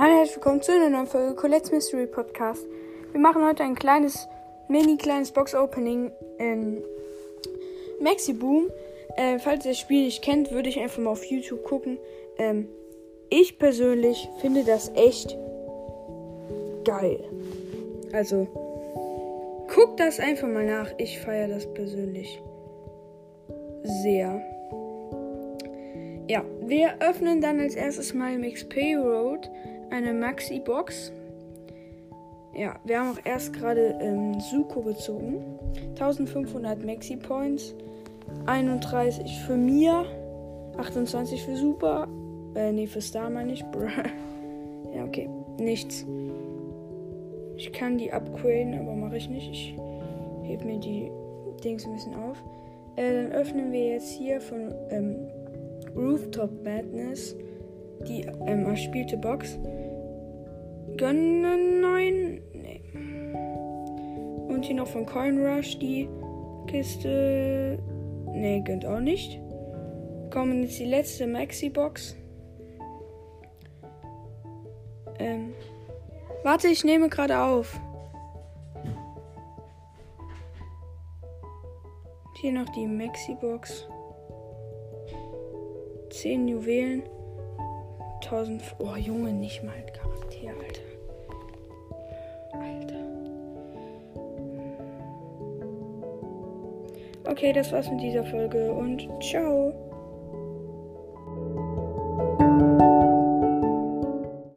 Hallo, herzlich willkommen zu einer neuen Folge Colette's Mystery Podcast. Wir machen heute ein kleines, mini kleines Box-Opening in Maxi Boom. Äh, falls ihr das Spiel nicht kennt, würde ich einfach mal auf YouTube gucken. Ähm, ich persönlich finde das echt geil. Also, guckt das einfach mal nach. Ich feiere das persönlich sehr. Ja, wir öffnen dann als erstes mal im XP Road eine Maxi-Box. Ja, wir haben auch erst gerade ähm, Suko gezogen. 1500 Maxi-Points. 31 für mir. 28 für Super. Äh, nee, für Star meine ich. ja, okay. Nichts. Ich kann die upgraden, aber mache ich nicht. Ich heb mir die Dings ein bisschen auf. Äh, dann öffnen wir jetzt hier von ähm, Rooftop Madness die ähm, erspielte Box. Gönnen 9. Nee. Und hier noch von Coin Rush die Kiste. Nee, gönnt auch nicht. Kommen jetzt die letzte Maxi-Box. Ähm. Warte, ich nehme gerade auf. Hier noch die Maxi-Box. 10 Juwelen. 1000. Oh, Junge, nicht mal Charakter, Alter. Alter. Okay, das war's mit dieser Folge und ciao.